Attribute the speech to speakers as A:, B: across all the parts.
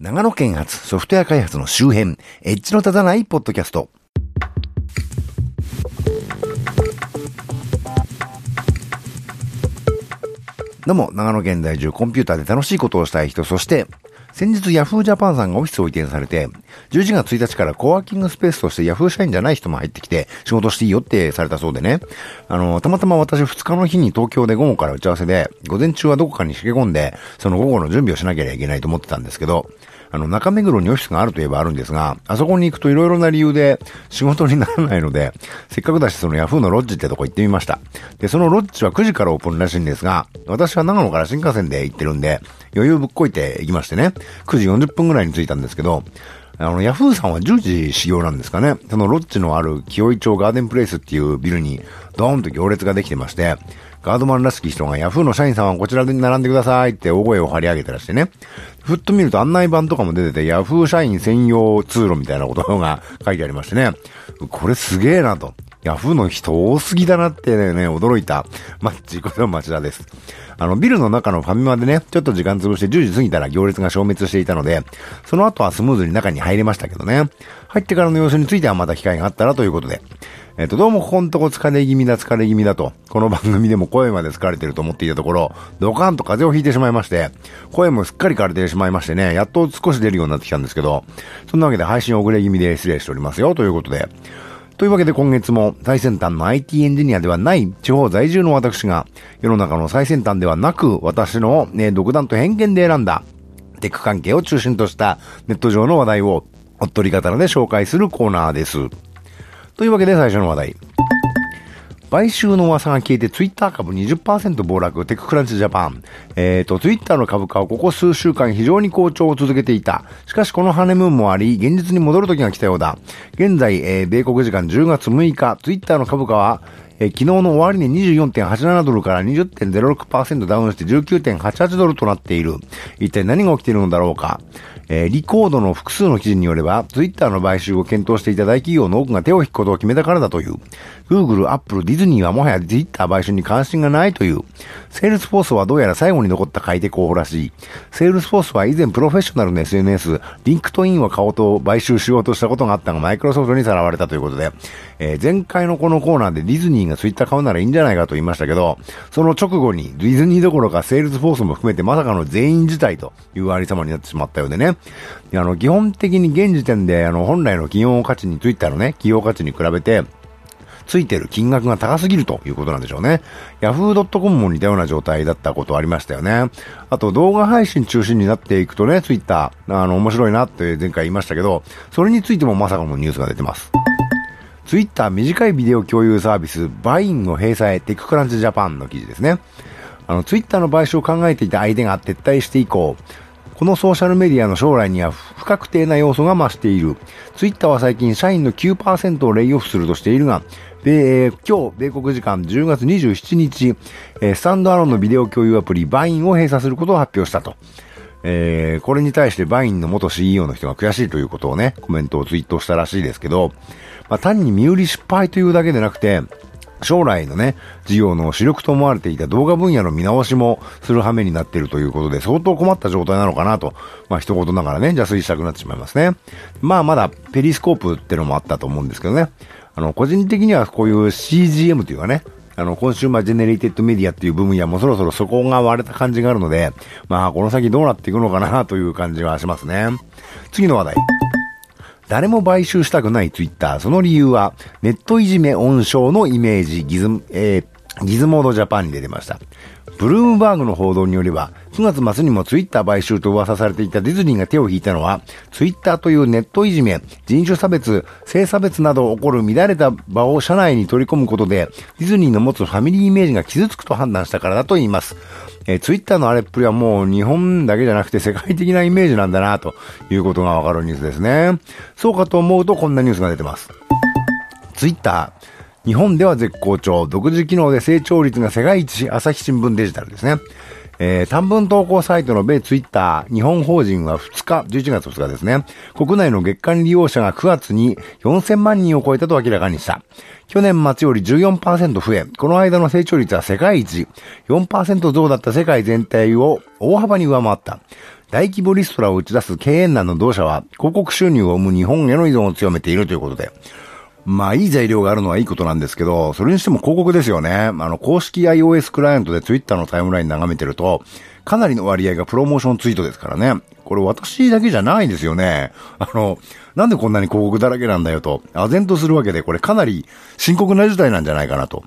A: 長野県発ソフトウェア開発の周辺、エッジの立たないポッドキャスト。どうも、長野県在住コンピューターで楽しいことをしたい人、そして、先日 Yahoo Japan さんがオフィスを移転されて、11月1日からコワーキングスペースとして Yahoo 社員じゃない人も入ってきて、仕事していいよってされたそうでね。あの、たまたま私2日の日に東京で午後から打ち合わせで、午前中はどこかに仕掛け込んで、その午後の準備をしなければいけないと思ってたんですけど、あの、中目黒にオフィスがあるといえばあるんですが、あそこに行くと色々な理由で仕事にならないので、せっかくだしそのヤフーのロッジってとこ行ってみました。で、そのロッジは9時からオープンらしいんですが、私は長野から新幹線で行ってるんで、余裕ぶっこいて行きましてね、9時40分ぐらいに着いたんですけど、あの、ヤフーさんは10時始業なんですかね。そのロッジのある清井町ガーデンプレイスっていうビルにドーンと行列ができてまして、ガードマンらしき人が Yahoo の社員さんはこちらで並んでくださいって大声を張り上げてらしてね。ふっと見ると案内板とかも出てて、Yahoo 社員専用通路みたいなことが 書いてありましてね。これすげえなと。ヤフーの人多すぎだなってね、驚いた、ま、自己の町田です。あの、ビルの中のファミマでね、ちょっと時間潰して10時過ぎたら行列が消滅していたので、その後はスムーズに中に入れましたけどね。入ってからの様子についてはまた機会があったらということで。えっ、と、どうもここんとこ疲れ気味だ、疲れ気味だと、この番組でも声まで疲れてると思っていたところ、ドカンと風邪をひいてしまいまして、声もすっかり枯れてしまいましてね、やっと少し出るようになってきたんですけど、そんなわけで配信遅れ気味で失礼しておりますよ、ということで。というわけで今月も最先端の IT エンジニアではない地方在住の私が世の中の最先端ではなく私の、ね、独断と偏見で選んだテック関係を中心としたネット上の話題をおっとり刀で紹介するコーナーです。というわけで最初の話題。買収の噂が消えてツイッター株20%暴落、テッククランチジャパン。えっ、ー、と、ツイッターの株価はここ数週間非常に好調を続けていた。しかしこのハネムーンもあり、現実に戻る時が来たようだ。現在、えー、米国時間10月6日、ツイッターの株価は、えー、昨日の終値24.87ドルから20.06%ダウンして19.88ドルとなっている。一体何が起きているのだろうか。えー、リコードの複数の記事によれば、ツイッターの買収を検討していた大企業の多くが手を引くことを決めたからだという。Google、Apple、ディズニーはもはやツイッター買収に関心がないという。セールスフォースはどうやら最後に残った買い手候補らしい。セールスフォースは以前プロフェッショナルの SNS、リンクトインを買おうと買収しようとしたことがあったが、マイクロソフトにさらわれたということで、えー、前回のこのコーナーでディズニーがツイッター買うならいいんじゃないかと言いましたけど、その直後にディズニーどころかセールスフォースも含めてまさかの全員辞退というありさまになってしまったようでね。あの、基本的に現時点で、あの、本来の企業価値に、ツイッターのね、企業価値に比べて、ついてる金額が高すぎるということなんでしょうね。yahoo.com も似たような状態だったことありましたよね。あと動画配信中心になっていくとね、ツイッター、あの、面白いなって前回言いましたけど、それについてもまさかのニュースが出てます。ツイッター短いビデオ共有サービス、バインの閉鎖へテッククランチジャパンの記事ですね。あの、ツイッターの買収を考えていた相手が撤退して以降、このソーシャルメディアの将来には不確定な要素が増している。ツイッターは最近社員の9%をレイオフするとしているが、米、今日、米国時間10月27日、えスタンドアロンのビデオ共有アプリバインを閉鎖することを発表したと。えー、これに対してバインの元 CEO の人が悔しいということをね、コメントをツイートしたらしいですけど、まあ、単に身売り失敗というだけでなくて、将来のね、事業の主力と思われていた動画分野の見直しもする羽目になっているということで、相当困った状態なのかなと、まあ他人事ながらね、邪推したくなってしまいますね。まあまだペリスコープってのもあったと思うんですけどね。あの、個人的にはこういう CGM というかね、あの、 Consumer Generated Media っていう部分やもうそろそろ底が割れた感じがあるので、まあこの先どうなっていくのかなという感じはしますね。次の話題。誰も買収したくないツイッター。その理由は、ネットいじめ温床のイメージ、ギズ、えー、ギズモードジャパンに出てました。ブルームバーグの報道によれば、9月末にもツイッター買収と噂されていたディズニーが手を引いたのは、ツイッターというネットいじめ、人種差別、性差別など起こる乱れた場を社内に取り込むことで、ディズニーの持つファミリーイメージが傷つくと判断したからだと言います。えー、ツイッターのあれっぷりはもう日本だけじゃなくて世界的なイメージなんだな、ということがわかるニュースですね。そうかと思うとこんなニュースが出てます。ツイッター、日本では絶好調、独自機能で成長率が世界一、朝日新聞デジタルですね。えー、短文投稿サイトの米ツイッター日本法人は2日、11月2日ですね。国内の月間利用者が9月に4000万人を超えたと明らかにした。去年末より14%増え、この間の成長率は世界一、4%増だった世界全体を大幅に上回った。大規模リストラを打ち出す経営難の同社は、広告収入を生む日本への依存を強めているということで、まあ、いい材料があるのはいいことなんですけど、それにしても広告ですよね。あの、公式 iOS クライアントで Twitter のタイムライン眺めてると、かなりの割合がプロモーションツイートですからね。これ私だけじゃないですよね。あの、なんでこんなに広告だらけなんだよと、唖然とするわけで、これかなり深刻な事態なんじゃないかなと。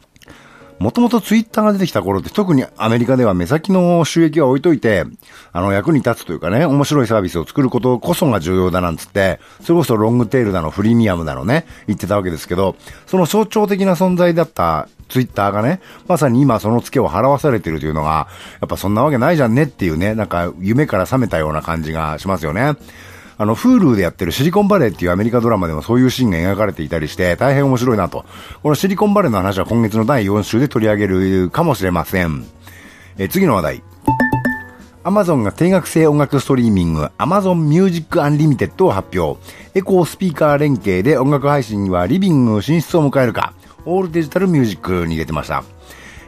A: もともとツイッターが出てきた頃って特にアメリカでは目先の収益は置いといて、あの役に立つというかね、面白いサービスを作ることこそが重要だなんつって、それこそロングテールだの、フリミアムだのね、言ってたわけですけど、その象徴的な存在だったツイッターがね、まさに今そのツケを払わされてるというのが、やっぱそんなわけないじゃんねっていうね、なんか夢から覚めたような感じがしますよね。あの、Hulu でやってるシリコンバレーっていうアメリカドラマでもそういうシーンが描かれていたりして、大変面白いなと。このシリコンバレーの話は今月の第4週で取り上げるかもしれません。え次の話題。アマゾンが定額制音楽ストリーミング Amazon Music Unlimited を発表。エコースピーカー連携で音楽配信にはリビング進出を迎えるか。 All Digital Music に出てました。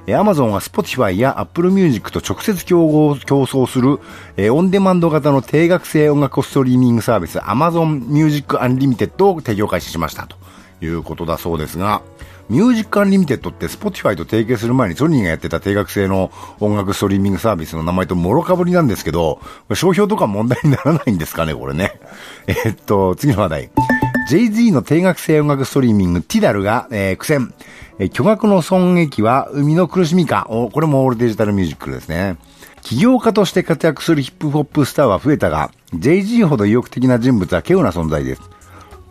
A: アマゾンは Spotify や Apple Music と直接競合、競争する、えー、オンデマンド型の定額制音楽ストリーミングサービス Amazon Music Unlimited を提供開始しましたということだそうですが、 Music Unlimited って Spotify と提携する前にソニーがやってた定額制の音楽ストリーミングサービスの名前ともろかぶりなんですけど、商標とか問題にならないんですかね、これね。え、っと、次の話題。JZ の定額制音楽ストリーミングティダルが、えー、苦戦。え巨額の損益は海の苦しみか。おこれもオールデジタルミュージックですね。起業家として活躍するヒップホップスターは増えたが、JG ほど意欲的な人物は稀有な存在です。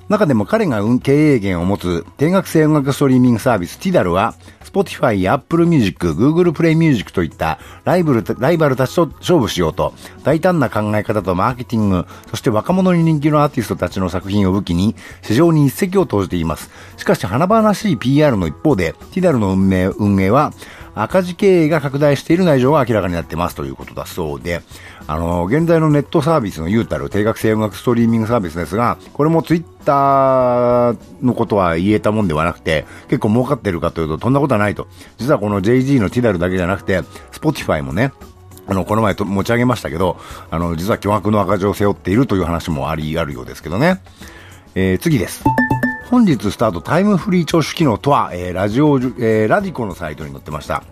A: 中でも彼が経営権を持つ定額制音楽ストリーミングサービスティダルは、Spotify や Apple Music、Google Play Music といったライバルライバルたちと勝負しようと、大胆な考え方とマーケティング、そして若者に人気のアーティストたちの作品を武器に、市場に一石を投じています。しかし、華々しい PR の一方で、ティダルの運営運営は、赤字経営が拡大している内情が明らかになってますということだそうで、あの、現在のネットサービスのユータル定額制音楽ストリーミングサービスですが、これもツイッターのことは言えたもんではなくて、結構儲かってるかというと、とんなことはないと。実はこの JG のティダルだけじゃなくて、Spotify もね、あの、この前と持ち上げましたけど、あの、実は巨額の赤字を背負っているという話もあり、あるようですけどね。えー、次です。本日スタートタイムフリー聴取機能とは、えー、ラジオ、えー、ラディコのサイトに載ってました。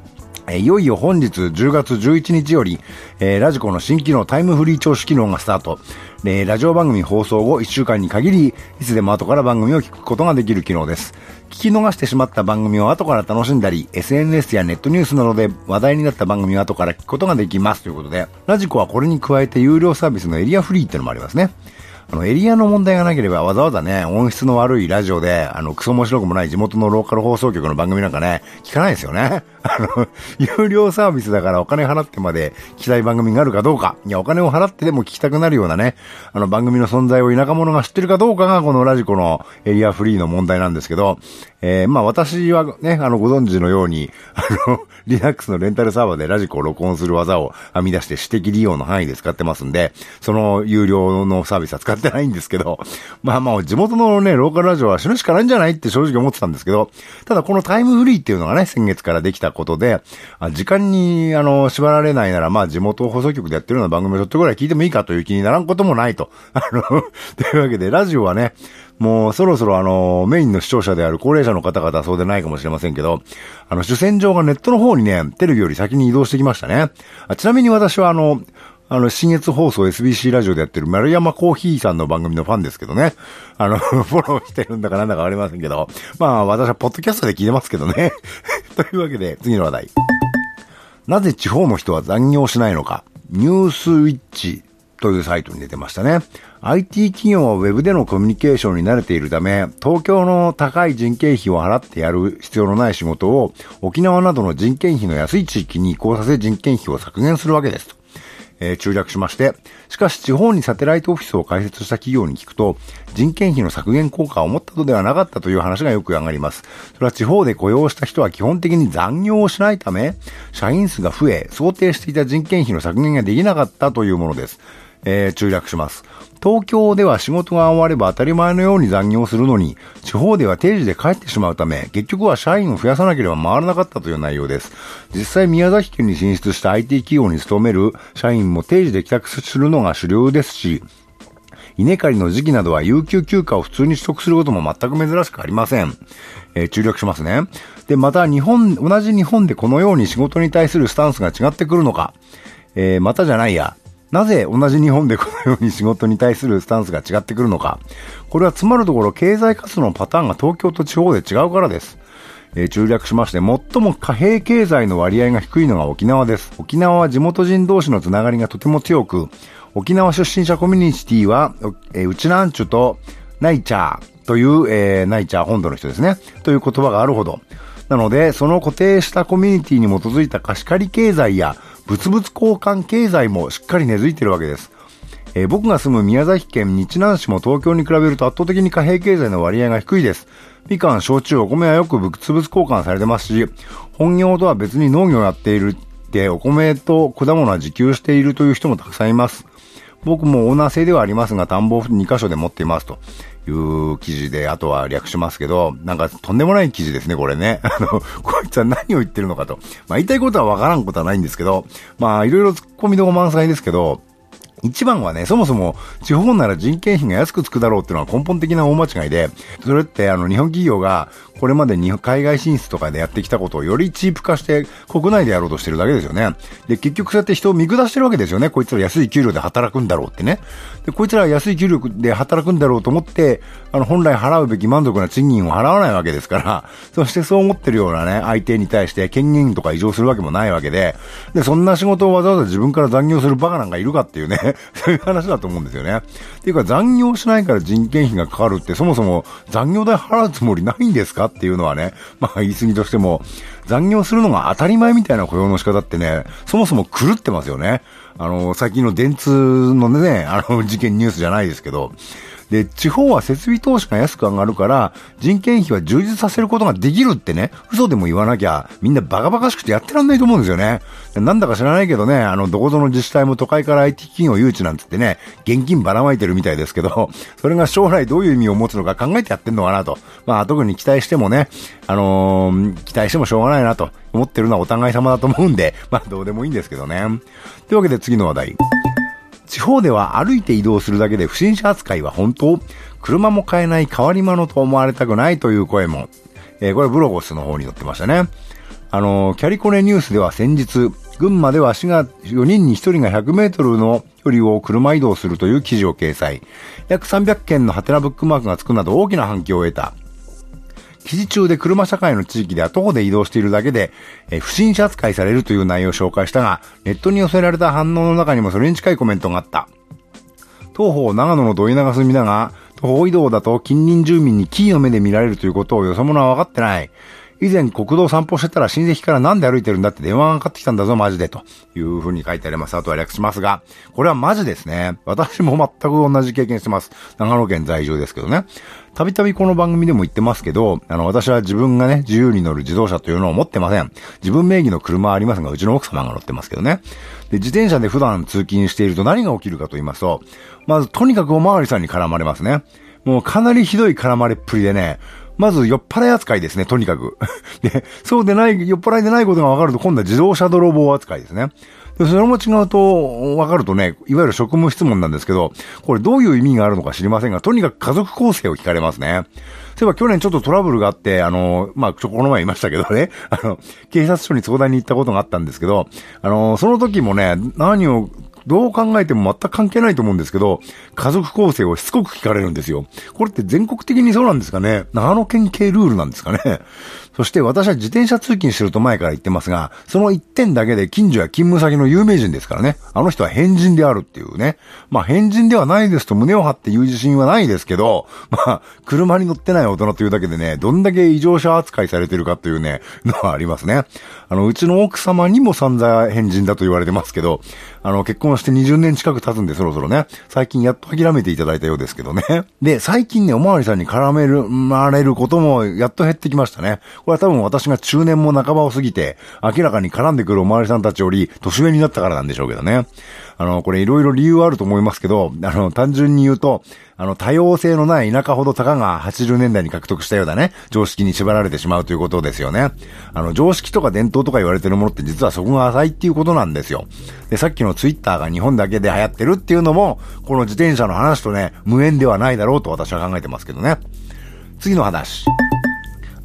A: えいよいよ本日10月11日より、えー、ラジコの新機能タイムフリー聴取機能がスタート。えー、ラジオ番組放送後1週間に限り、いつでも後から番組を聞くことができる機能です。聞き逃してしまった番組を後から楽しんだり、SNS やネットニュースなどで話題になった番組を後から聞くことができますということで、ラジコはこれに加えて有料サービスのエリアフリーってのもありますね。あの、エリアの問題がなければわざわざね、音質の悪いラジオで、あの、クソ面白くもない地元のローカル放送局の番組なんかね、聞かないですよね。あの、有料サービスだからお金払ってまで聞きたい番組があるかどうか、いや、お金を払ってでも聞きたくなるようなね、あの番組の存在を田舎者が知ってるかどうかがこのラジコのエリアフリーの問題なんですけど、えー、まあ私はね、あの、ご存知のように、あの、リナックスのレンタルサーバーでラジコを録音する技を編み出して私的利用の範囲で使ってますんで、その有料のサービスは使ってないんですけど、まあまあ地元のね、ローカルラジオは死ぬしかないんじゃないって正直思ってたんですけど、ただこのタイムフリーっていうのがね、先月からできたことで、時間に、あの、縛られないなら、まあ地元放送局でやってるような番組をちょっとぐらい聞いてもいいかという気にならんこともないと。あの、というわけで、ラジオはね、もうそろそろあの、メインの視聴者である高齢者の方々はそうでないかもしれませんけど、あの、主戦場がネットの方にね、テレビより先に移動してきましたね。あちなみに私はあの、あの、新越放送 SBC ラジオでやってる丸山コーヒーさんの番組のファンですけどね。あの、フォローしてるんだかなんだかありませんけど。まあ、私はポッドキャストで聞いてますけどね。というわけで、次の話題。なぜ地方の人は残業しないのか。ニュースウィッチというサイトに出てましたね。IT 企業は Web でのコミュニケーションに慣れているため、東京の高い人件費を払ってやる必要のない仕事を沖縄などの人件費の安い地域に移行させ人件費を削減するわけです。えー、中略しまして、しかし地方にサテライトオフィスを開設した企業に聞くと、人件費の削減効果を思ったとではなかったという話がよく上がります。それは地方で雇用した人は基本的に残業をしないため、社員数が増え、想定していた人件費の削減ができなかったというものです。えー、中略します。東京では仕事が終われば当たり前のように残業するのに、地方では定時で帰ってしまうため、結局は社員を増やさなければ回らなかったという内容です。実際宮崎県に進出した IT 企業に勤める社員も定時で帰宅するのが主流ですし、稲刈りの時期などは有給休暇を普通に取得することも全く珍しくありません。えー、注力しますね。で、また日本、同じ日本でこのように仕事に対するスタンスが違ってくるのか、えー、またじゃないや。なぜ同じ日本でこのように仕事に対するスタンスが違ってくるのか。これはつまるところ経済活動のパターンが東京と地方で違うからです。えー、中略しまして、最も貨幣経済の割合が低いのが沖縄です。沖縄は地元人同士のつながりがとても強く、沖縄出身者コミュニティは、えー、うちなんちゅとナイチャーという、えー、ナイチャー本土の人ですね。という言葉があるほど。なので、その固定したコミュニティに基づいた貸し借り経済や物々交換経済もしっかり根付いてるわけです。えー、僕が住む宮崎県日南市も東京に比べると圧倒的に貨幣経済の割合が低いです。みかん、焼酎、お米はよく物々交換されてますし、本業とは別に農業をやっているってお米と果物は自給しているという人もたくさんいます。僕もオーナー制ではありますが、田んぼを2箇所で持っていますという記事で、あとは略しますけど、なんかとんでもない記事ですね、これね。あの、こいつは何を言ってるのかと。まあ言いたいことはわからんことはないんですけど、まあいろいろ突っ込みどこ満載ですけど、一番はね、そもそも地方なら人件費が安くつくだろうっていうのは根本的な大間違いで、それってあの日本企業がこれまでに海外進出とかでやってきたことをよりチープ化して国内でやろうとしてるだけですよね。で、結局そうやって人を見下してるわけですよね。こいつら安い給料で働くんだろうってね。で、こいつら安い給料で働くんだろうと思って、あの、本来払うべき満足な賃金を払わないわけですから、そしてそう思ってるようなね、相手に対して権限とか異常するわけもないわけで、で、そんな仕事をわざわざ自分から残業するバカなんかいるかっていうね、そういう話だと思うんですよね。っていうか残業しないから人件費がかかるってそもそも残業代払うつもりないんですかっていうのはね、まあ言い過ぎとしても、残業するのが当たり前みたいな雇用の仕方ってね、そもそも狂ってますよね。あの、最近の電通のね、あの事件ニュースじゃないですけど、で、地方は設備投資が安く上がるから、人件費は充実させることができるってね、嘘でも言わなきゃ、みんなバカバカしくてやってらんないと思うんですよね。なんだか知らないけどね、あの、どこぞの自治体も都会から IT 企業誘致なんつってね、現金ばらまいてるみたいですけど、それが将来どういう意味を持つのか考えてやってんのかなと。まあ、特に期待してもね、あのー、期待してもしょうがないなと思ってるのはお互い様だと思うんで、まあ、どうでもいいんですけどね。というわけで次の話題。地方では歩いて移動するだけで不審者扱いは本当？車も買えない変わり者と思われたくないという声も。えー、これブロゴスの方に載ってましたね。あのー、キャリコネニュースでは先日、群馬では市が4人に1人が100メートルの距離を車移動するという記事を掲載。約300件のハテナブックマークがつくなど大きな反響を得た。記事中で車社会の地域では徒歩で移動しているだけで、え不審者扱いされるという内容を紹介したが、ネットに寄せられた反応の中にもそれに近いコメントがあった。東方長野の土井長住みだが、徒歩移動だと近隣住民にキーの目で見られるということをよそ者は分かってない。以前国道散歩してたら親戚からなんで歩いてるんだって電話がかかってきたんだぞ、マジで。という風に書いてあります。あとは略しますが、これはマジですね。私も全く同じ経験してます。長野県在住ですけどね。たびたびこの番組でも言ってますけど、あの、私は自分がね、自由に乗る自動車というのを持ってません。自分名義の車はありますが、うちの奥様が乗ってますけどね。で、自転車で普段通勤していると何が起きるかと言いますと、まずとにかくおまわりさんに絡まれますね。もうかなりひどい絡まれっぷりでね、まず酔っ払い扱いですね、とにかく。で、そうでない、酔っ払いでないことが分かると今度は自動車泥棒扱いですね。で、それも違うと、分かるとね、いわゆる職務質問なんですけど、これどういう意味があるのか知りませんが、とにかく家族構成を聞かれますね。そういえば去年ちょっとトラブルがあって、あの、まあ、ちょ、この前言いましたけどね、あの、警察署に相談に行ったことがあったんですけど、あの、その時もね、何をどう考えても全く関係ないと思うんですけど、家族構成をしつこく聞かれるんですよ。これって全国的にそうなんですかね？長野県系ルールなんですかね？そして私は自転車通勤してると前から言ってますが、その一点だけで近所や勤務先の有名人ですからね。あの人は変人であるっていうね。まあ変人ではないですと胸を張って言う自信はないですけど、まあ、車に乗ってない大人というだけでね、どんだけ異常者扱いされてるかというね、のはありますね。あの、うちの奥様にも散々変人だと言われてますけど、あの、結婚して20年近く経つんでそろそろね、最近やっと諦めていただいたようですけどね。で、最近ね、おまわりさんに絡める、まれることもやっと減ってきましたね。これは多分私が中年も半ばを過ぎて、明らかに絡んでくるおまわりさんたちより年上になったからなんでしょうけどね。あの、これいろいろ理由はあると思いますけど、あの、単純に言うと、あの、多様性のない田舎ほどたかが80年代に獲得したようだね、常識に縛られてしまうということですよね。あの、常識とか伝統とか言われてるものって実はそこが浅いっていうことなんですよ。で、さっきのツイッターが日本だけで流行ってるっていうのも、この自転車の話とね、無縁ではないだろうと私は考えてますけどね。次の話。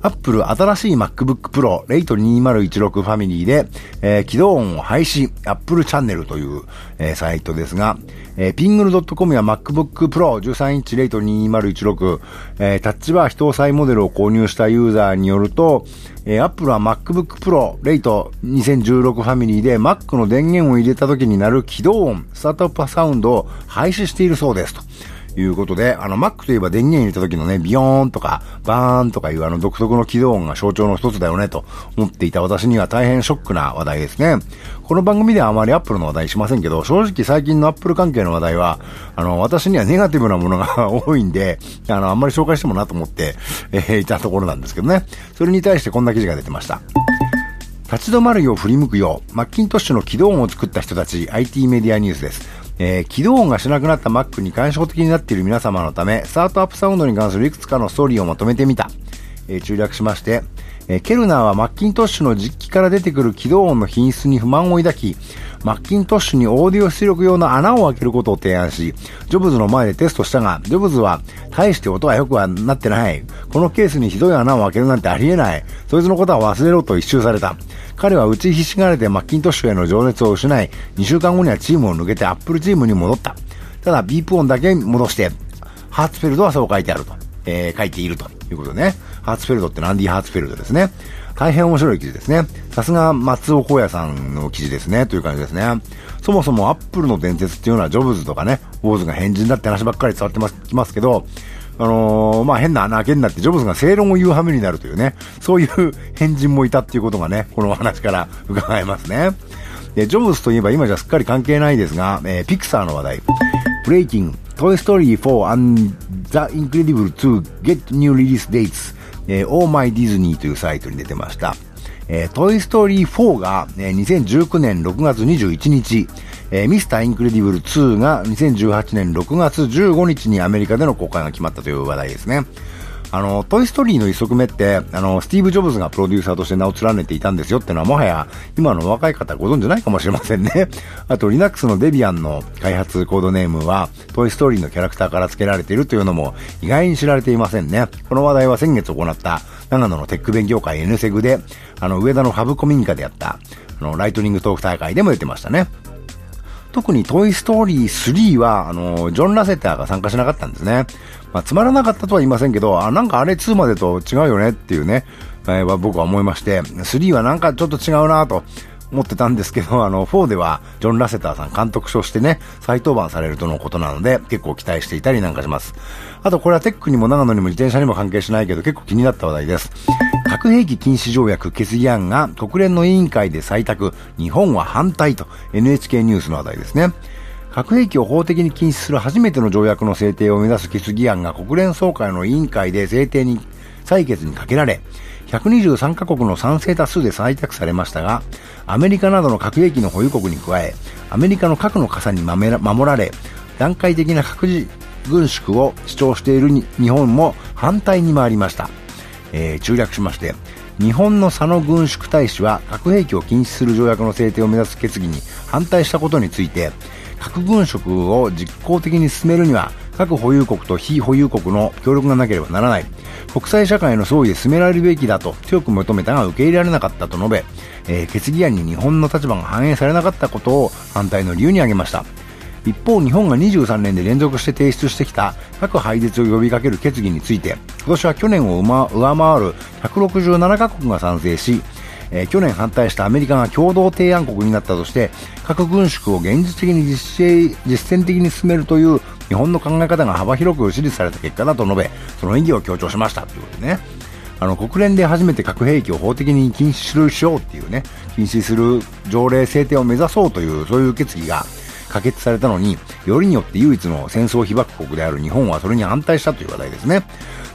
A: アップル新しい MacBook Pro レイト2016ファミリーで、えー、起動音を廃止、Apple チャンネルという、えー、サイトですが、えー、ピングル .com や MacBook Pro 13インチレイト2016、えー、タッチバー非搭載モデルを購入したユーザーによると、えー、Apple は MacBook Pro レイト2016ファミリーで Mac の電源を入れた時になる起動音、スタートアップサウンドを廃止しているそうですと。いうことで、あの、Mac といえば電源入れた時のね、ビヨーンとか、バーンとかいうあの独特の起動音が象徴の一つだよね、と思っていた私には大変ショックな話題ですね。この番組ではあまり Apple の話題しませんけど、正直最近の Apple 関係の話題は、あの、私にはネガティブなものが 多いんで、あの、あんまり紹介してもなと思って、えー、いたところなんですけどね。それに対してこんな記事が出てました。立ち止まるよう振り向くよう、マッキントッシュの起動音を作った人たち、IT メディアニュースです。えー、起動音がしなくなった Mac に干渉的になっている皆様のため、スタートアップサウンドに関するいくつかのストーリーをまとめてみた。えー、中略しまして、えー、ケルナーはマッキントッシュの実機から出てくる起動音の品質に不満を抱き、マッキントッシュにオーディオ出力用の穴を開けることを提案し、ジョブズの前でテストしたが、ジョブズは、大して音は良くはなってない。このケースにひどい穴を開けるなんてありえない。そいつのことは忘れろと一蹴された。彼は打ちひしがれてマッキントッシュへの情熱を失い、2週間後にはチームを抜けてアップルチームに戻った。ただ、ビープ音だけ戻して、ハーツフェルドはそう書いてあると。えー、書いているということね。ハーツフェルドってランディ・ハーツフェルドですね。大変面白い記事ですね。さすが松尾荒野さんの記事ですね。という感じですね。そもそもアップルの伝説っていうのはジョブズとかね、ウォーズが変人だって話ばっかり伝わってます、ますけど、あのー、まあ、変な穴開けになってジョブズが正論を言う羽目になるというね、そういう変人もいたっていうことがね、このお話から 伺えますね。で、ジョブズといえば今じゃすっかり関係ないですが、えー、ピクサーの話題。Breaking、Toy Story 4 and The Incredibles 2 Get New Release Dates、えー、Oh My Disney というサイトに出てました。えー、トイストーリー4が、えー、2019年6月21日、えー、ミスターインクレディブル2が2018年6月15日にアメリカでの公開が決まったという話題ですね。あの、トイストーリーの一作目って、あの、スティーブ・ジョブズがプロデューサーとして名を連ねていたんですよってのはもはや今の若い方ご存知ないかもしれませんね。あと、Linux のデビアンの開発コードネームは、トイストーリーのキャラクターから付けられているというのも意外に知られていませんね。この話題は先月行った長野のテック勉強会 N セグで、あの、上田のファブコミニカでやった、あの、ライトニングトーク大会でも言ってましたね。特にトイストーリー3は、あの、ジョン・ラセターが参加しなかったんですね。まあ、つまらなかったとは言いませんけど、あ、なんかあれ2までと違うよねっていうね、えー、僕は思いまして、3はなんかちょっと違うなと。思ってたんですけど、あの、4では、ジョン・ラセターさん監督賞してね、再登板されるとのことなので、結構期待していたりなんかします。あと、これはテックにも長野にも自転車にも関係しないけど、結構気になった話題です。核兵器禁止条約決議案が国連の委員会で採択、日本は反対と NHK ニュースの話題ですね。核兵器を法的に禁止する初めての条約の制定を目指す決議案が国連総会の委員会で制定に採決にかけられ、123カ国の賛成多数で採択されましたが、アメリカなどの核兵器の保有国に加え、アメリカの核の傘に守られ、段階的な核軍縮を主張している日本も反対に回りました。えー、中略しまして、日本の佐野軍縮大使は核兵器を禁止する条約の制定を目指す決議に反対したことについて、核軍縮を実効的に進めるには、核保有国と非保有国の協力がなければならない。国際社会の総意で進められるべきだと強く求めたが受け入れられなかったと述べ、えー、決議案に日本の立場が反映されなかったことを反対の理由に挙げました。一方、日本が23年で連続して提出してきた核廃絶を呼びかける決議について、今年は去年を上回る167カ国が賛成し、えー、去年反対したアメリカが共同提案国になったとして、核軍縮を現実的に実実践的に進めるという日本の考え方が幅広く支持された結果だと述べ、その意義を強調しましたということでね。あの、国連で初めて核兵器を法的に禁止するしようっていうね、禁止する条例制定を目指そうという、そういう決議が可決されたのに、よりによって唯一の戦争被爆国である日本はそれに反対したという話題ですね。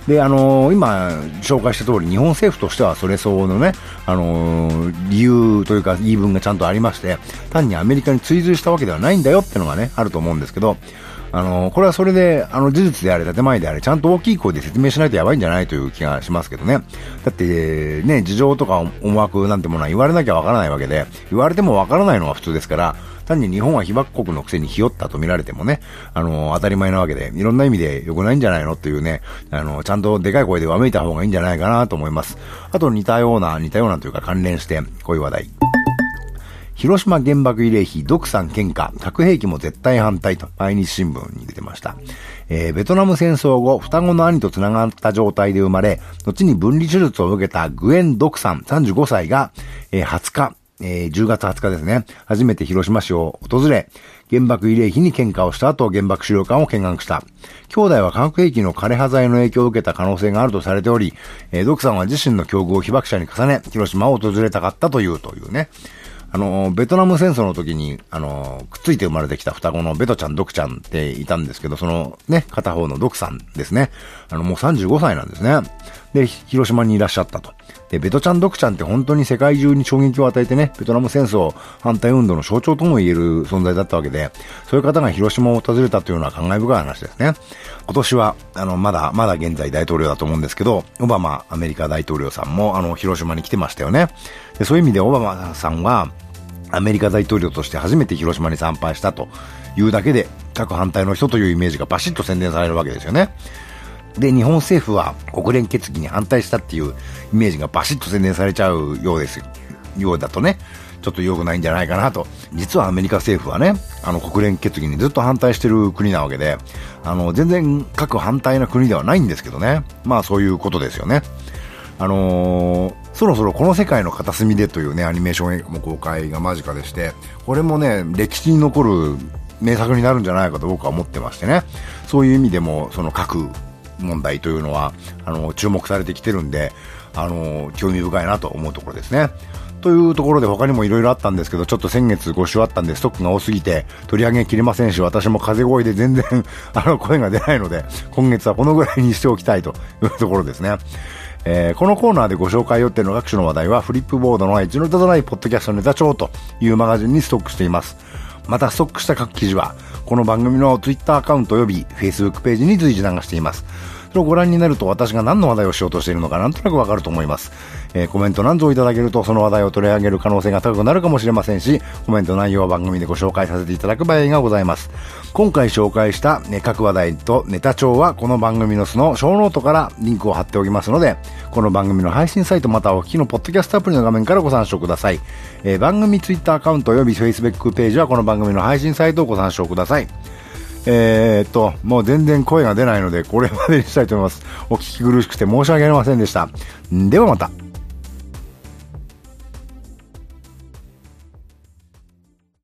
A: で、あのー、今、紹介した通り、日本政府としてはそれ相応のね、あのー、理由というか言い分がちゃんとありまして、単にアメリカに追随したわけではないんだよってのがね、あると思うんですけど、あの、これはそれで、あの、事実であれ、建前であれ、ちゃんと大きい声で説明しないとやばいんじゃないという気がしますけどね。だって、ね、事情とか思惑なんてものは言われなきゃわからないわけで、言われてもわからないのが普通ですから、単に日本は被爆国のくせにひよったと見られてもね、あの、当たり前なわけで、いろんな意味で良くないんじゃないのっていうね、あの、ちゃんとでかい声でわめいた方がいいんじゃないかなと思います。あと似たような、似たようなというか関連して、こういう話題。広島原爆慰霊碑独産喧嘩、核兵器も絶対反対と毎日新聞に出てました。えー、ベトナム戦争後、双子の兄と繋がった状態で生まれ、後に分離手術を受けたグエン・ドクさん35歳が、えー、20日、えー、10月20日ですね、初めて広島市を訪れ、原爆慰霊碑に喧嘩をした後、原爆資料館を見学した。兄弟は化学兵器の枯葉剤の影響を受けた可能性があるとされており、えー、ドクさんは自身の境遇を被爆者に重ね、広島を訪れたかったという、というね。あの、ベトナム戦争の時に、あの、くっついて生まれてきた双子のベトちゃん、ドクちゃんっていたんですけど、そのね、片方のドクさんですね。あの、もう35歳なんですね。で、広島にいらっしゃったと。で、ベトちゃん、ドクちゃんって本当に世界中に衝撃を与えてね、ベトナム戦争反対運動の象徴とも言える存在だったわけで、そういう方が広島を訪れたというのは感慨深い話ですね。今年は、あの、まだ、まだ現在大統領だと思うんですけど、オバマ、アメリカ大統領さんも、あの、広島に来てましたよね。で、そういう意味でオバマさんは、アメリカ大統領として初めて広島に参拝したというだけで、各反対の人というイメージがバシッと宣伝されるわけですよね。で、日本政府は国連決議に反対したっていうイメージがバシッと宣伝されちゃうようですよ。ようだとね、ちょっと良くないんじゃないかなと。実はアメリカ政府はね、あの国連決議にずっと反対してる国なわけで、あの、全然各反対な国ではないんですけどね。まあそういうことですよね。あのー、そろそろこの世界の片隅でというね、アニメーション映画も公開が間近でして、これもね、歴史に残る名作になるんじゃないかと僕は思ってましてね。そういう意味でも、その核問題というのは、あの、注目されてきてるんで、あの、興味深いなと思うところですね。というところで他にも色々あったんですけど、ちょっと先月5週あったんでストックが多すぎて取り上げきれませんし、私も風声で全然あの声が出ないので、今月はこのぐらいにしておきたいというところですね。えー、このコーナーでご紹介予定の各種の話題はフリップボードのエッジの立たないポッドキャストネタ帳というマガジンにストックしています。またストックした各記事は、この番組の Twitter アカウント及び Facebook ページに随時流しています。それをご覧になると私が何の話題をしようとしているのかなんとなくわかると思います。えー、コメント何ぞいただけるとその話題を取り上げる可能性が高くなるかもしれませんし、コメント内容は番組でご紹介させていただく場合がございます。今回紹介した、ね、各話題とネタ帳はこの番組のその show note からリンクを貼っておきますので、この番組の配信サイトまたお聞きのポッドキャストアプリの画面からご参照ください。えー、番組ツイッターアカウント及び Facebook ページはこの番組の配信サイトをご参照ください。えー、っと、もう全然声が出ないので、これまでにしたいと思います。お聞き苦しくて申し訳ありませんでした。ではまた。